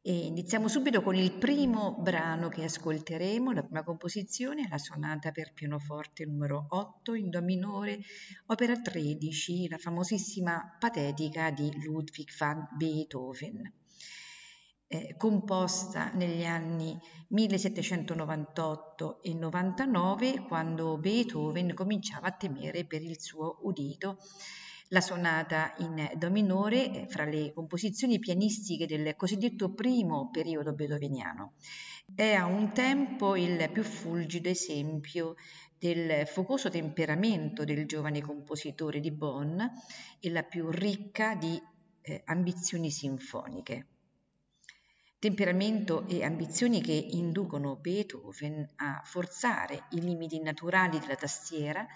e iniziamo subito con il primo brano che ascolteremo, la prima composizione, la sonata per pianoforte numero 8 in Do minore, opera 13, la famosissima patetica di Ludwig van Beethoven. Eh, composta negli anni 1798 e 99 quando Beethoven cominciava a temere per il suo udito la sonata in Do minore è fra le composizioni pianistiche del cosiddetto primo periodo beethoveniano. È a un tempo il più fulgido esempio del focoso temperamento del giovane compositore di Bonn e la più ricca di eh, ambizioni sinfoniche. Temperamento e ambizioni che inducono Beethoven a forzare i limiti naturali della tastiera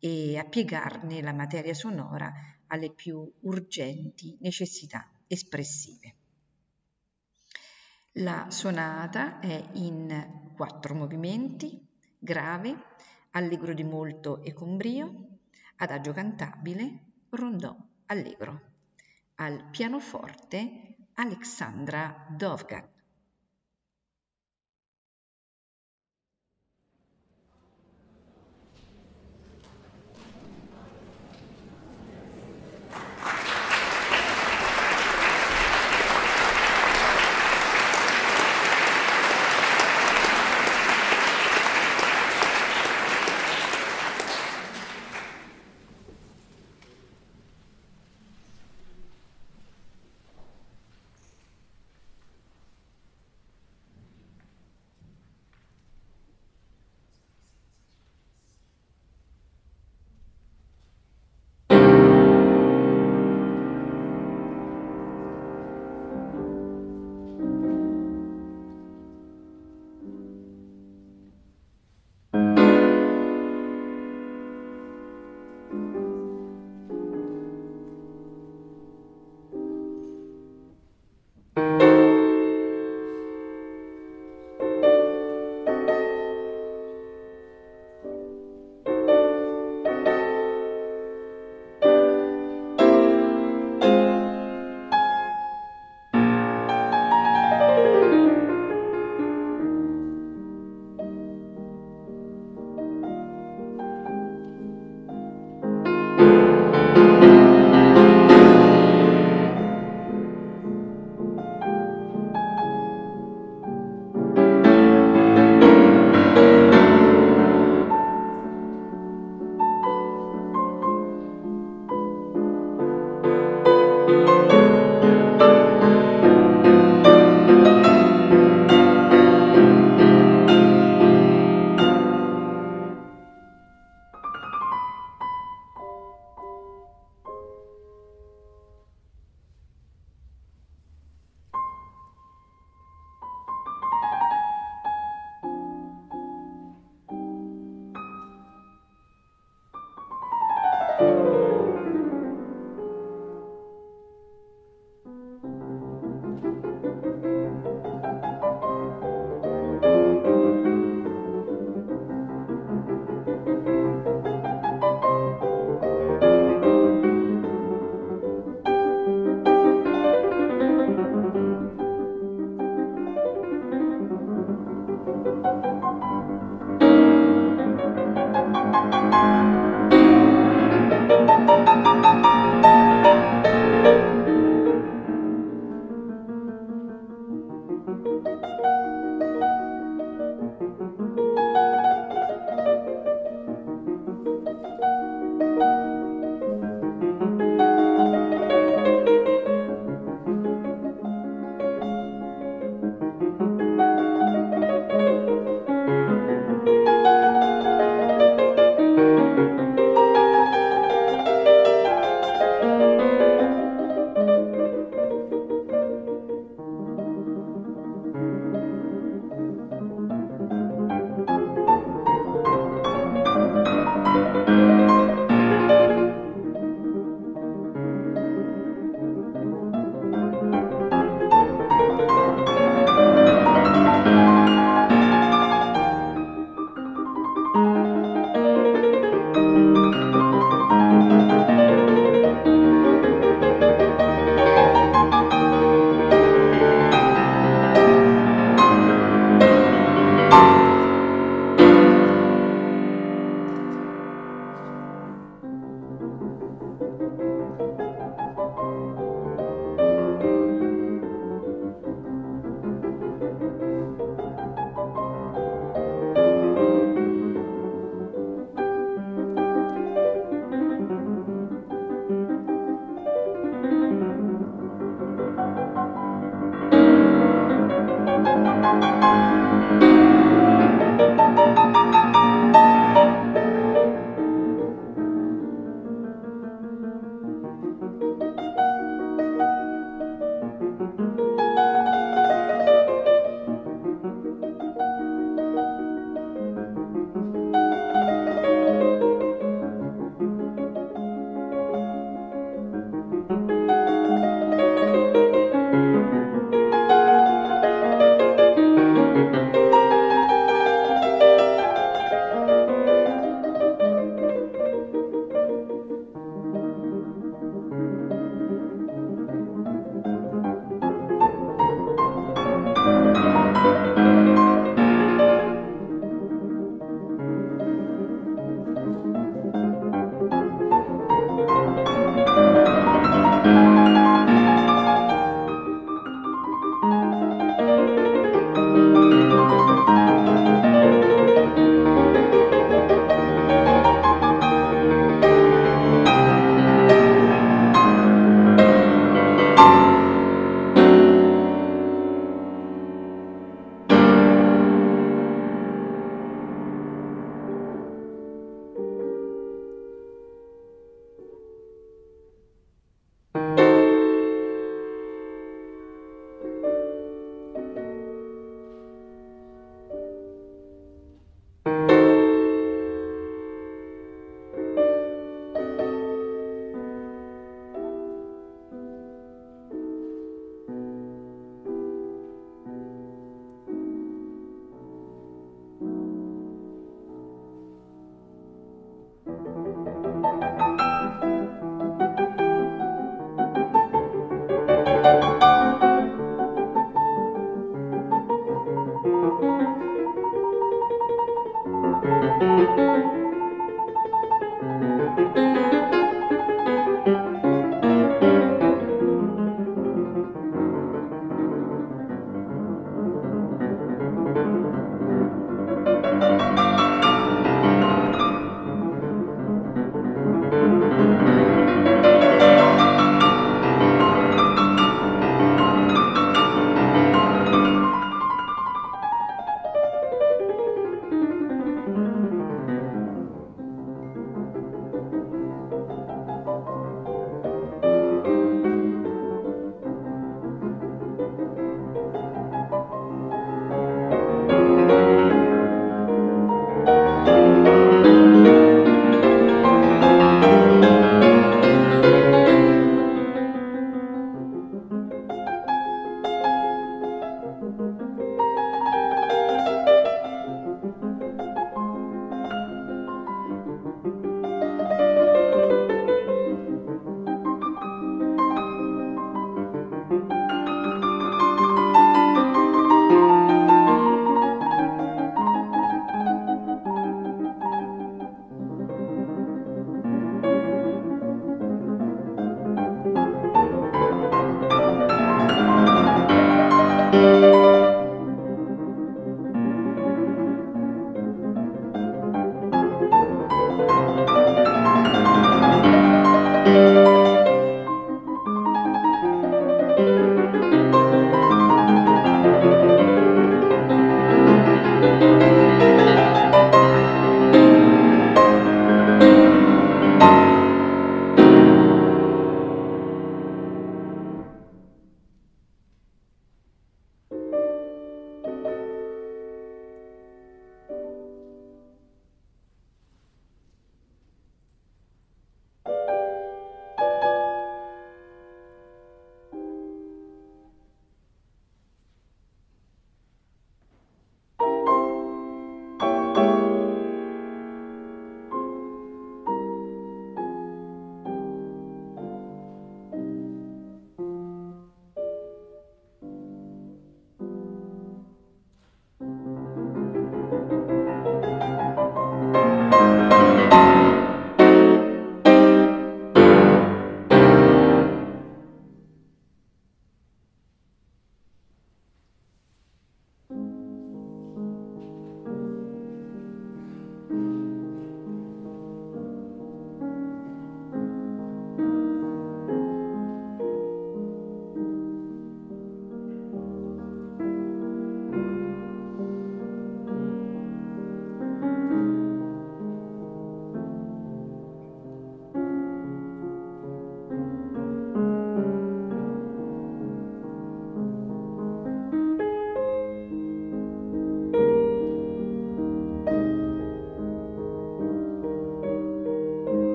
e a piegarne la materia sonora alle più urgenti necessità espressive. La sonata è in quattro movimenti, grave, allegro di molto e con brio, adagio cantabile, rondò allegro. Al pianoforte Alexandra Dovgan.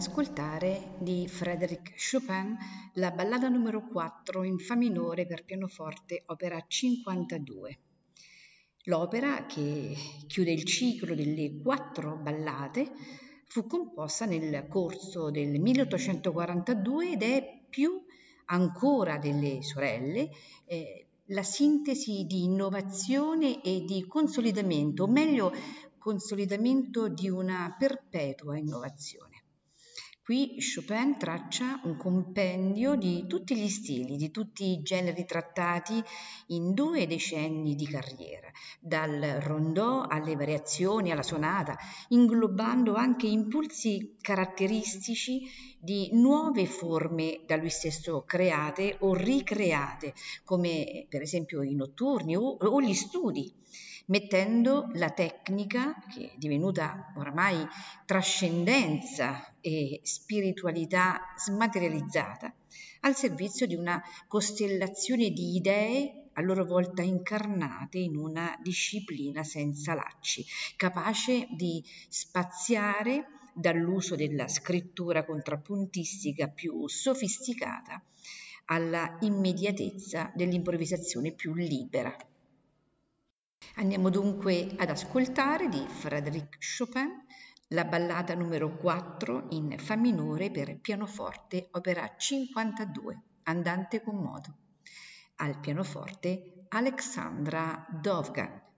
Ascoltare di Frédéric Chopin la ballata numero 4 in Fa minore per pianoforte, opera 52. L'opera, che chiude il ciclo delle quattro ballate, fu composta nel corso del 1842 ed è più ancora delle sorelle eh, la sintesi di innovazione e di consolidamento, o meglio consolidamento di una perpetua innovazione. Qui Chopin traccia un compendio di tutti gli stili, di tutti i generi trattati in due decenni di carriera, dal rondò alle variazioni, alla sonata, inglobando anche impulsi caratteristici di nuove forme da lui stesso create o ricreate, come per esempio i notturni o, o gli studi mettendo la tecnica, che è divenuta oramai trascendenza e spiritualità smaterializzata, al servizio di una costellazione di idee a loro volta incarnate in una disciplina senza lacci, capace di spaziare dall'uso della scrittura contrappuntistica più sofisticata alla immediatezza dell'improvvisazione più libera. Andiamo dunque ad ascoltare di Frédéric Chopin la ballata numero 4 in Fa minore per pianoforte, opera 52, andante con modo. Al pianoforte Alexandra Dovgan.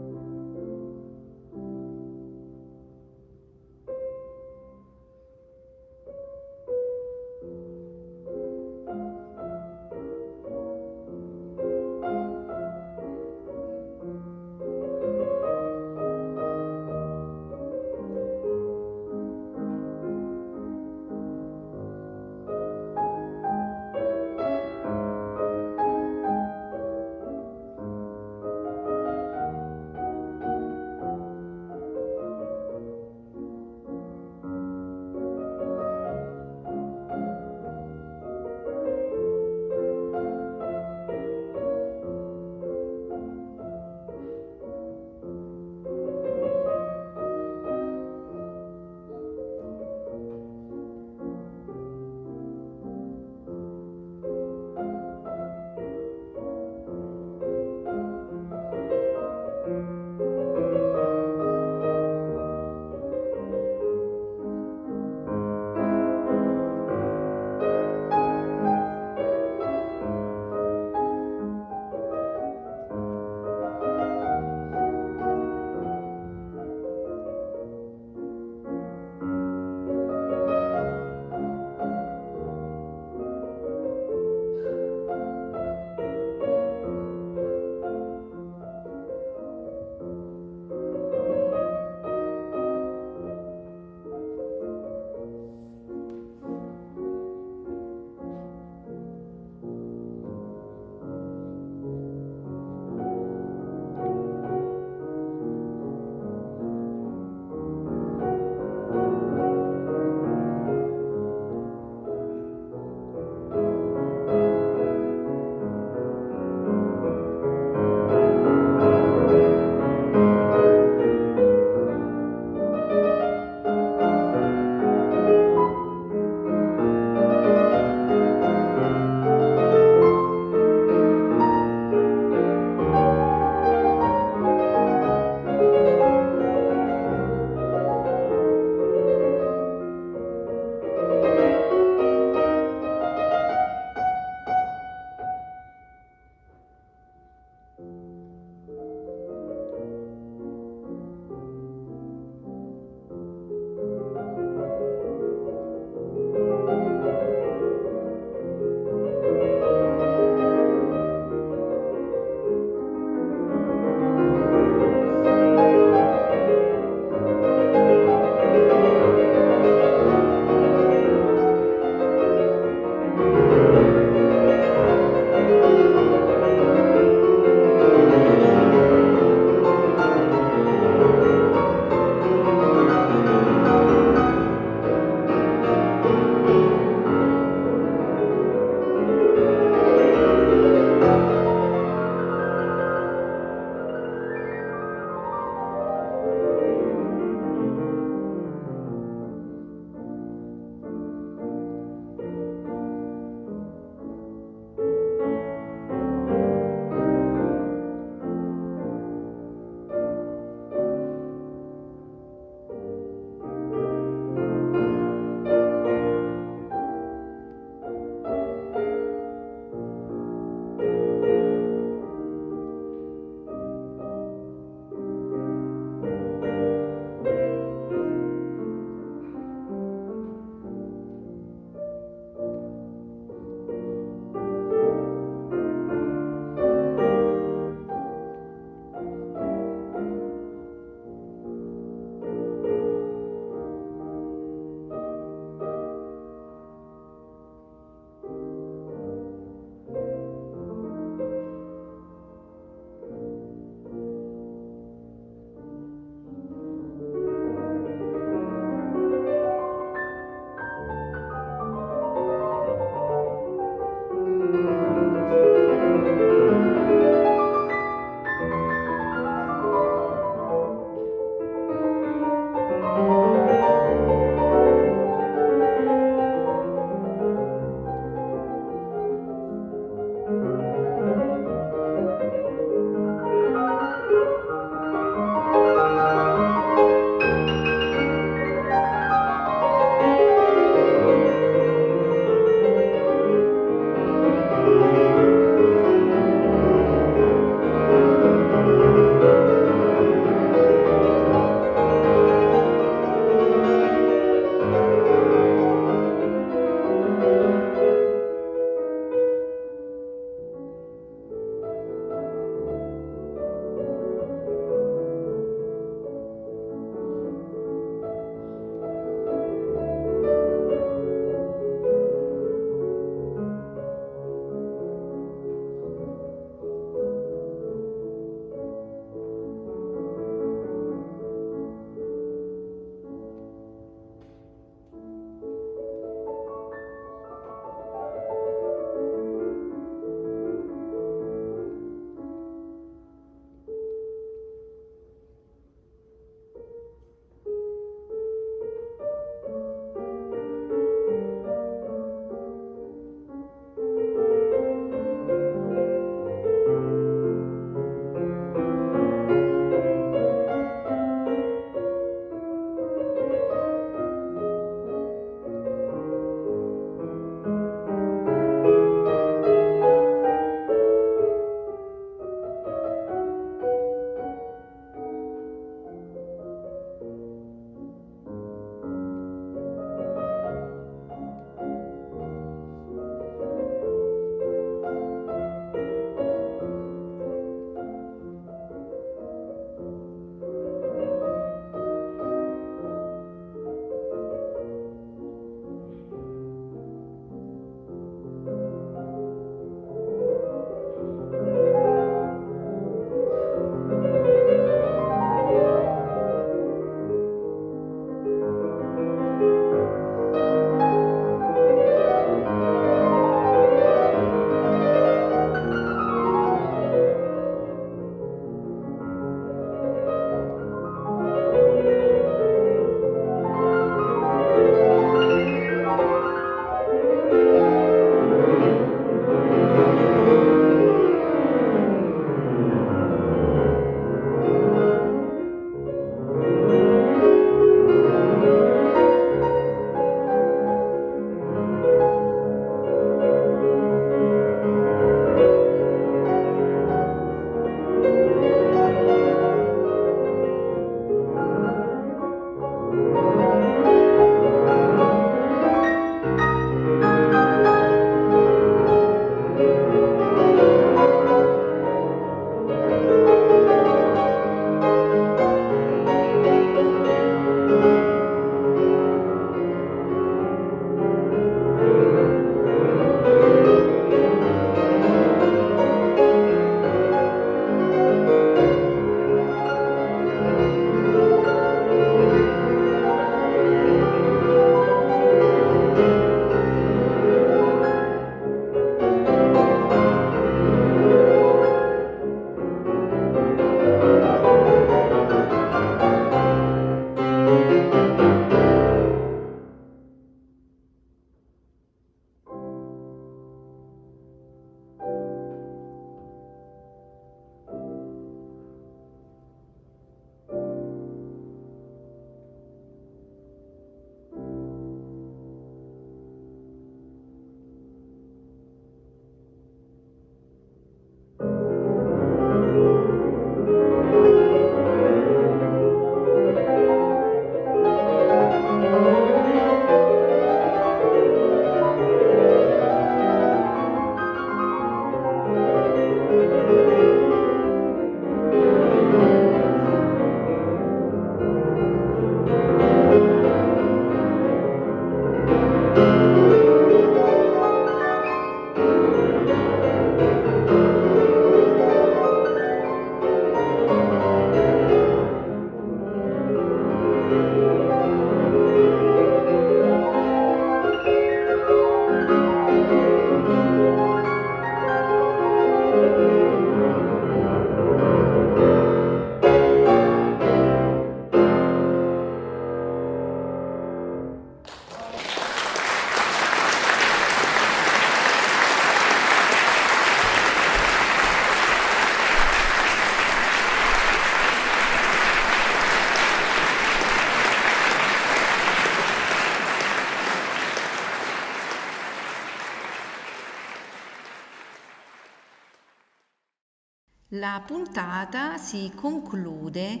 La puntata si conclude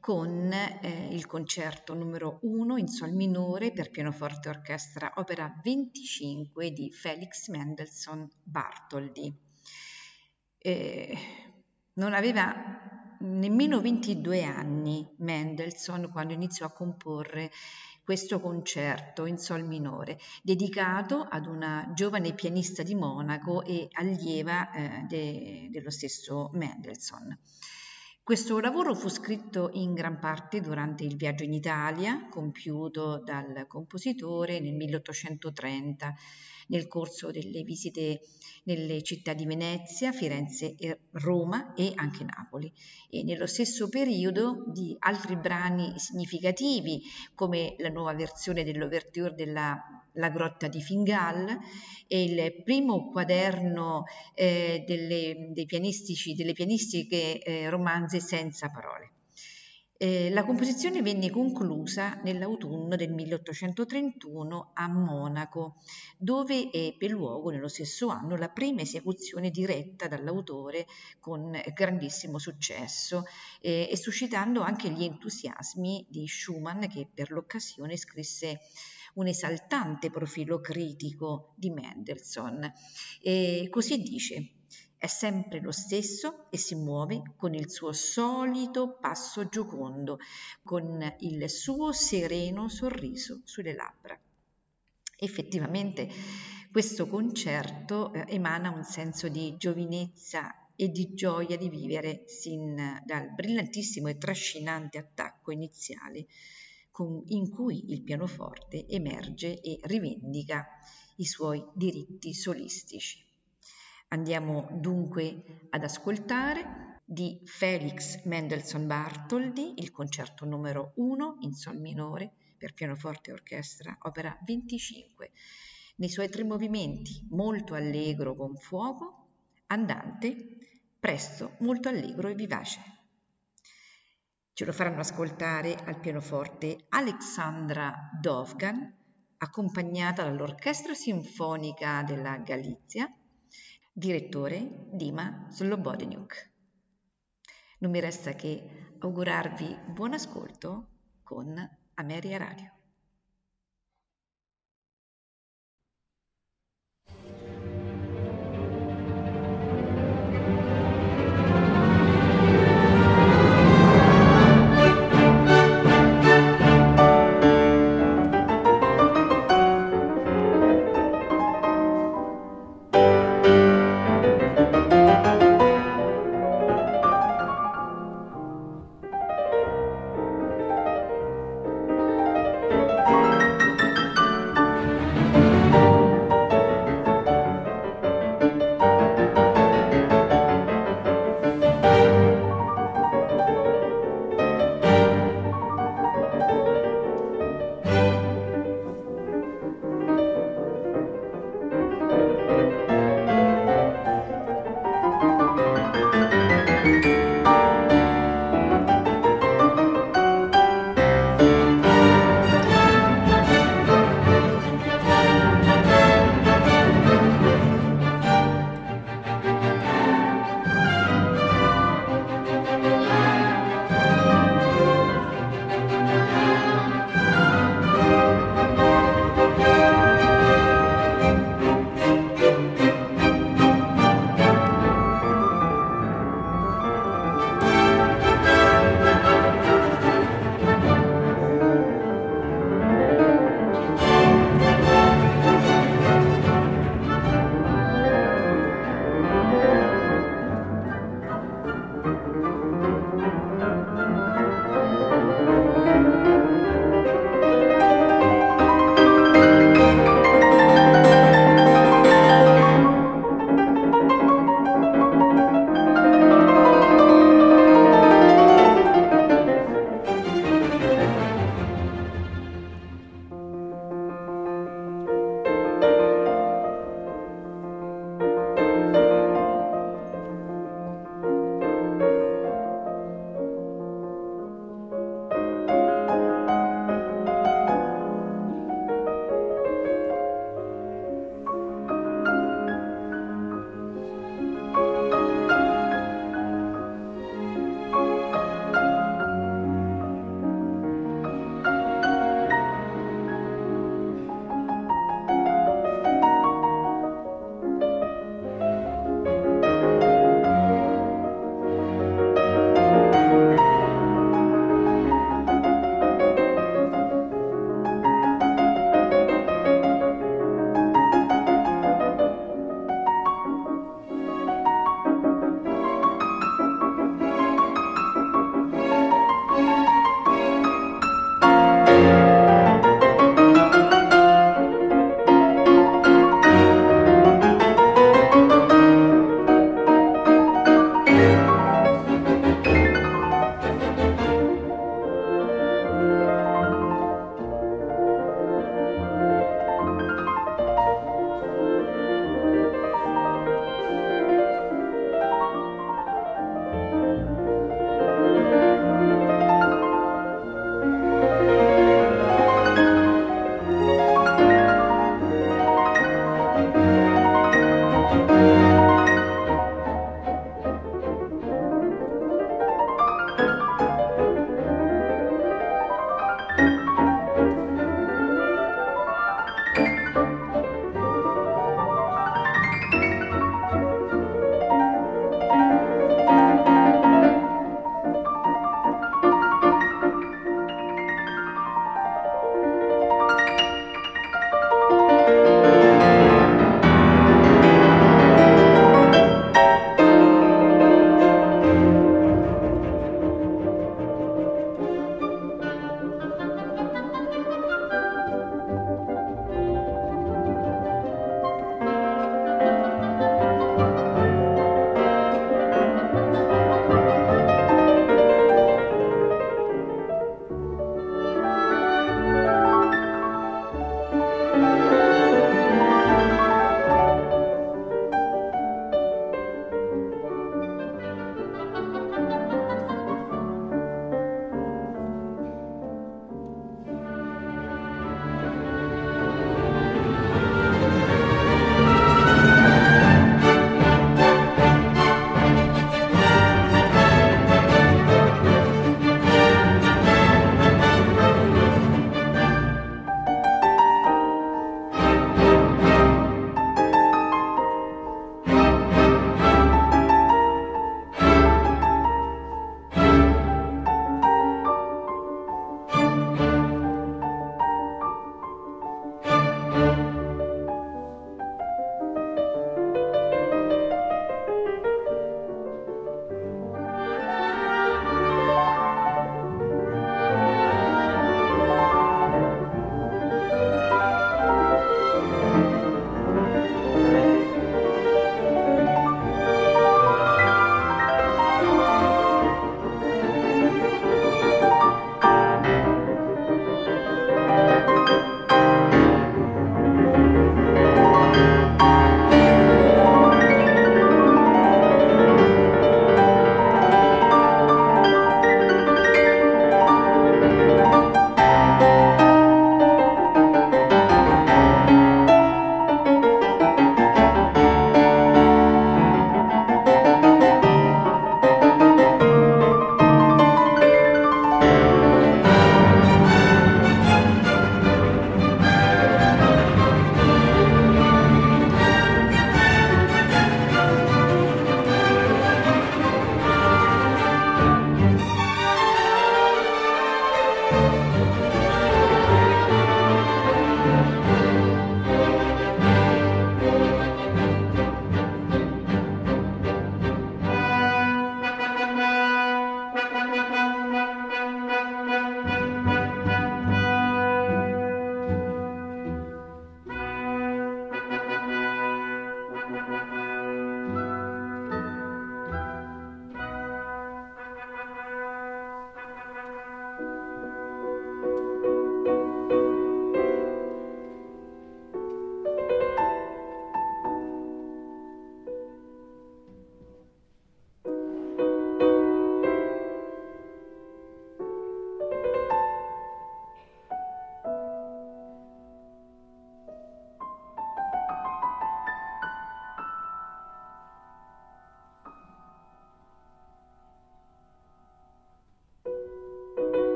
con eh, il concerto numero 1 in sol minore per pianoforte e orchestra, opera 25 di Felix Mendelssohn Bartholdy. Eh, non aveva nemmeno 22 anni Mendelssohn quando iniziò a comporre questo concerto in sol minore, dedicato ad una giovane pianista di Monaco e allieva eh, de, dello stesso Mendelssohn. Questo lavoro fu scritto in gran parte durante il viaggio in Italia, compiuto dal compositore nel 1830 nel corso delle visite nelle città di Venezia, Firenze e Roma e anche Napoli e nello stesso periodo di altri brani significativi come la nuova versione dell'ouverture della La grotta di Fingal e il primo quaderno eh, delle, delle pianistiche eh, romanze senza parole. Eh, la composizione venne conclusa nell'autunno del 1831 a Monaco, dove ebbe luogo nello stesso anno la prima esecuzione diretta dall'autore con grandissimo successo eh, e suscitando anche gli entusiasmi di Schumann che per l'occasione scrisse un esaltante profilo critico di Mendelssohn. E così dice è sempre lo stesso e si muove con il suo solito passo giocondo, con il suo sereno sorriso sulle labbra. Effettivamente questo concerto eh, emana un senso di giovinezza e di gioia di vivere sin dal brillantissimo e trascinante attacco iniziale con, in cui il pianoforte emerge e rivendica i suoi diritti solistici. Andiamo dunque ad ascoltare di Felix Mendelssohn Bartholdy il concerto numero 1 in sol minore per pianoforte e orchestra, opera 25, nei suoi tre movimenti, molto allegro con fuoco, andante, presto, molto allegro e vivace. Ce lo faranno ascoltare al pianoforte Alexandra Dovgan, accompagnata dall'Orchestra Sinfonica della Galizia direttore Dima Slobodeniuk. Non mi resta che augurarvi buon ascolto con Ameria Radio.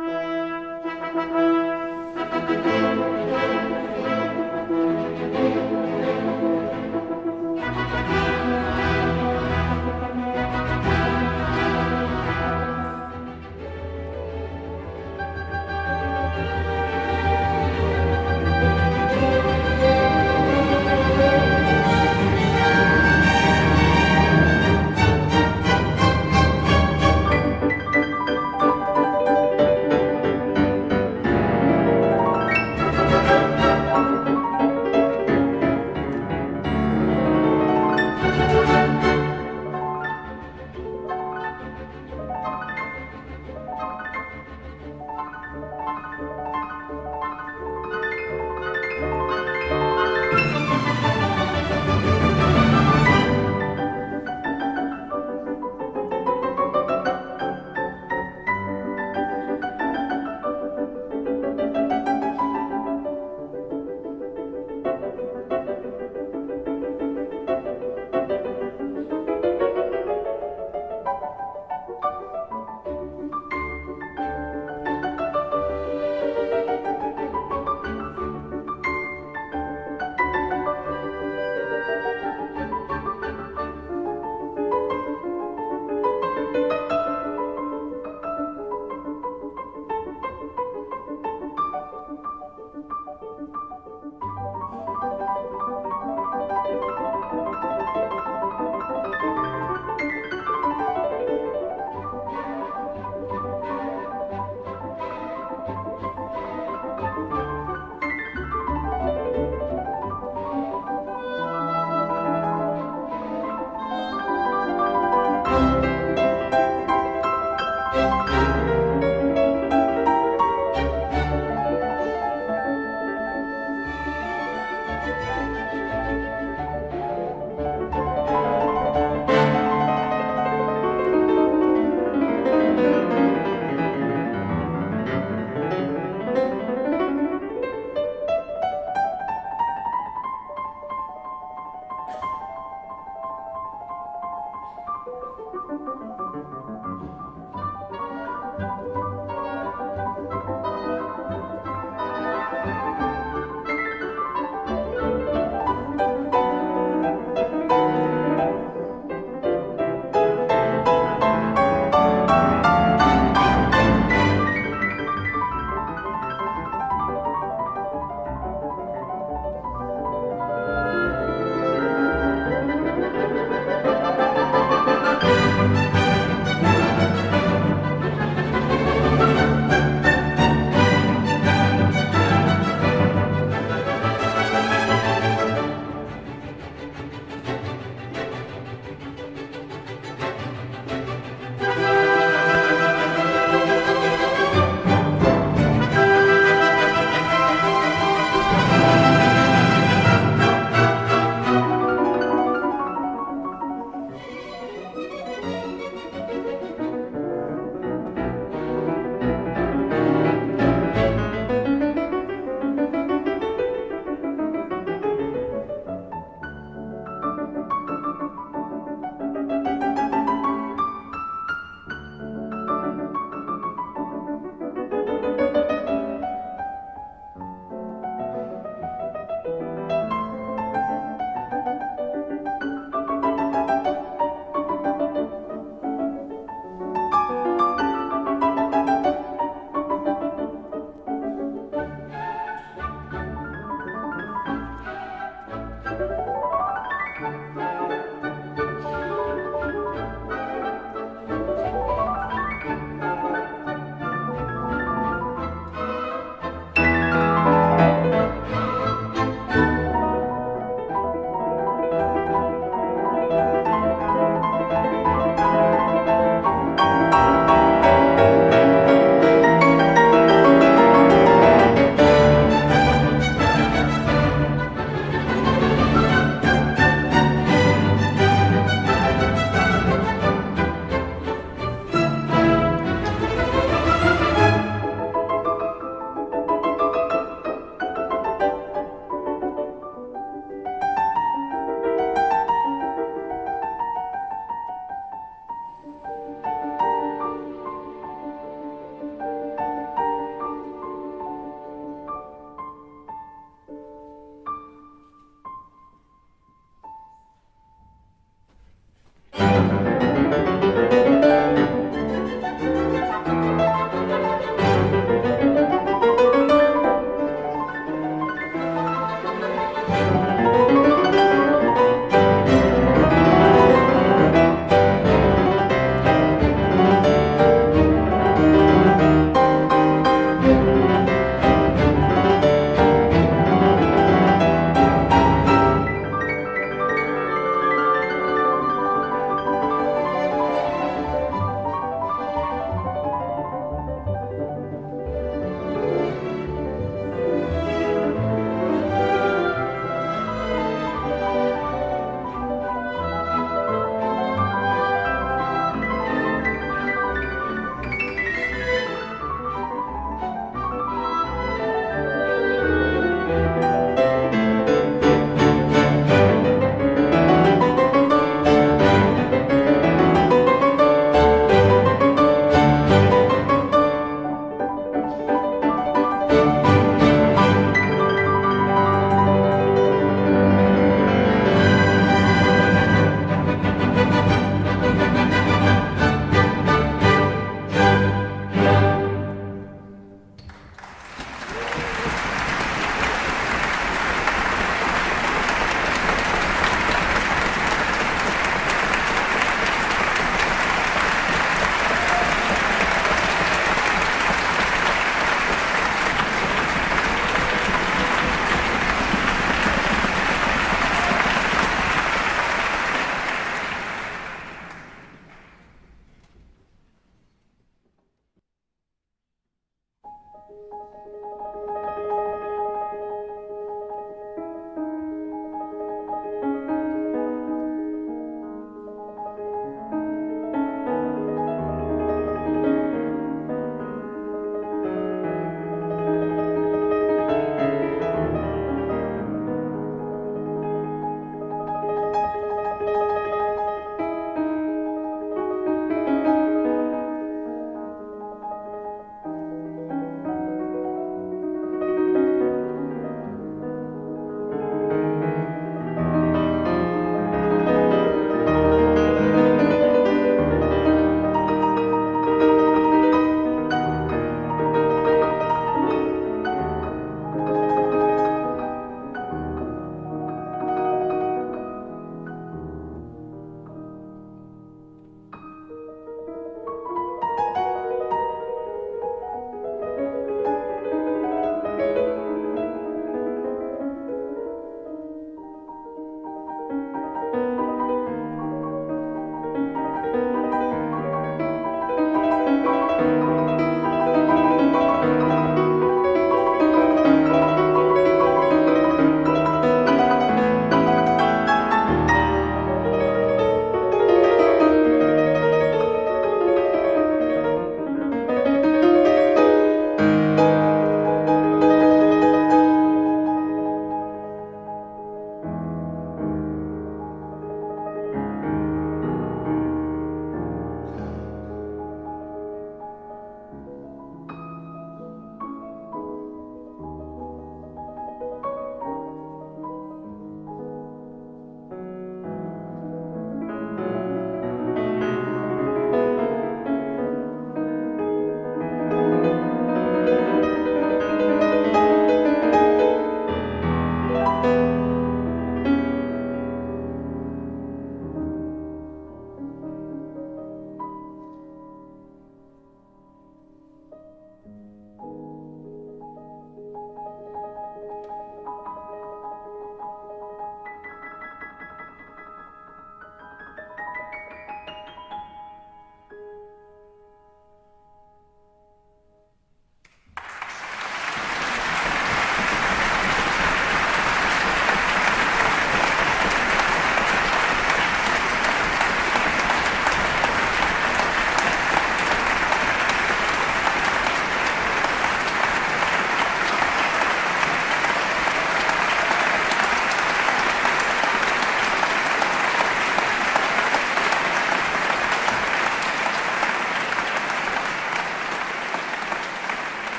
Thank you.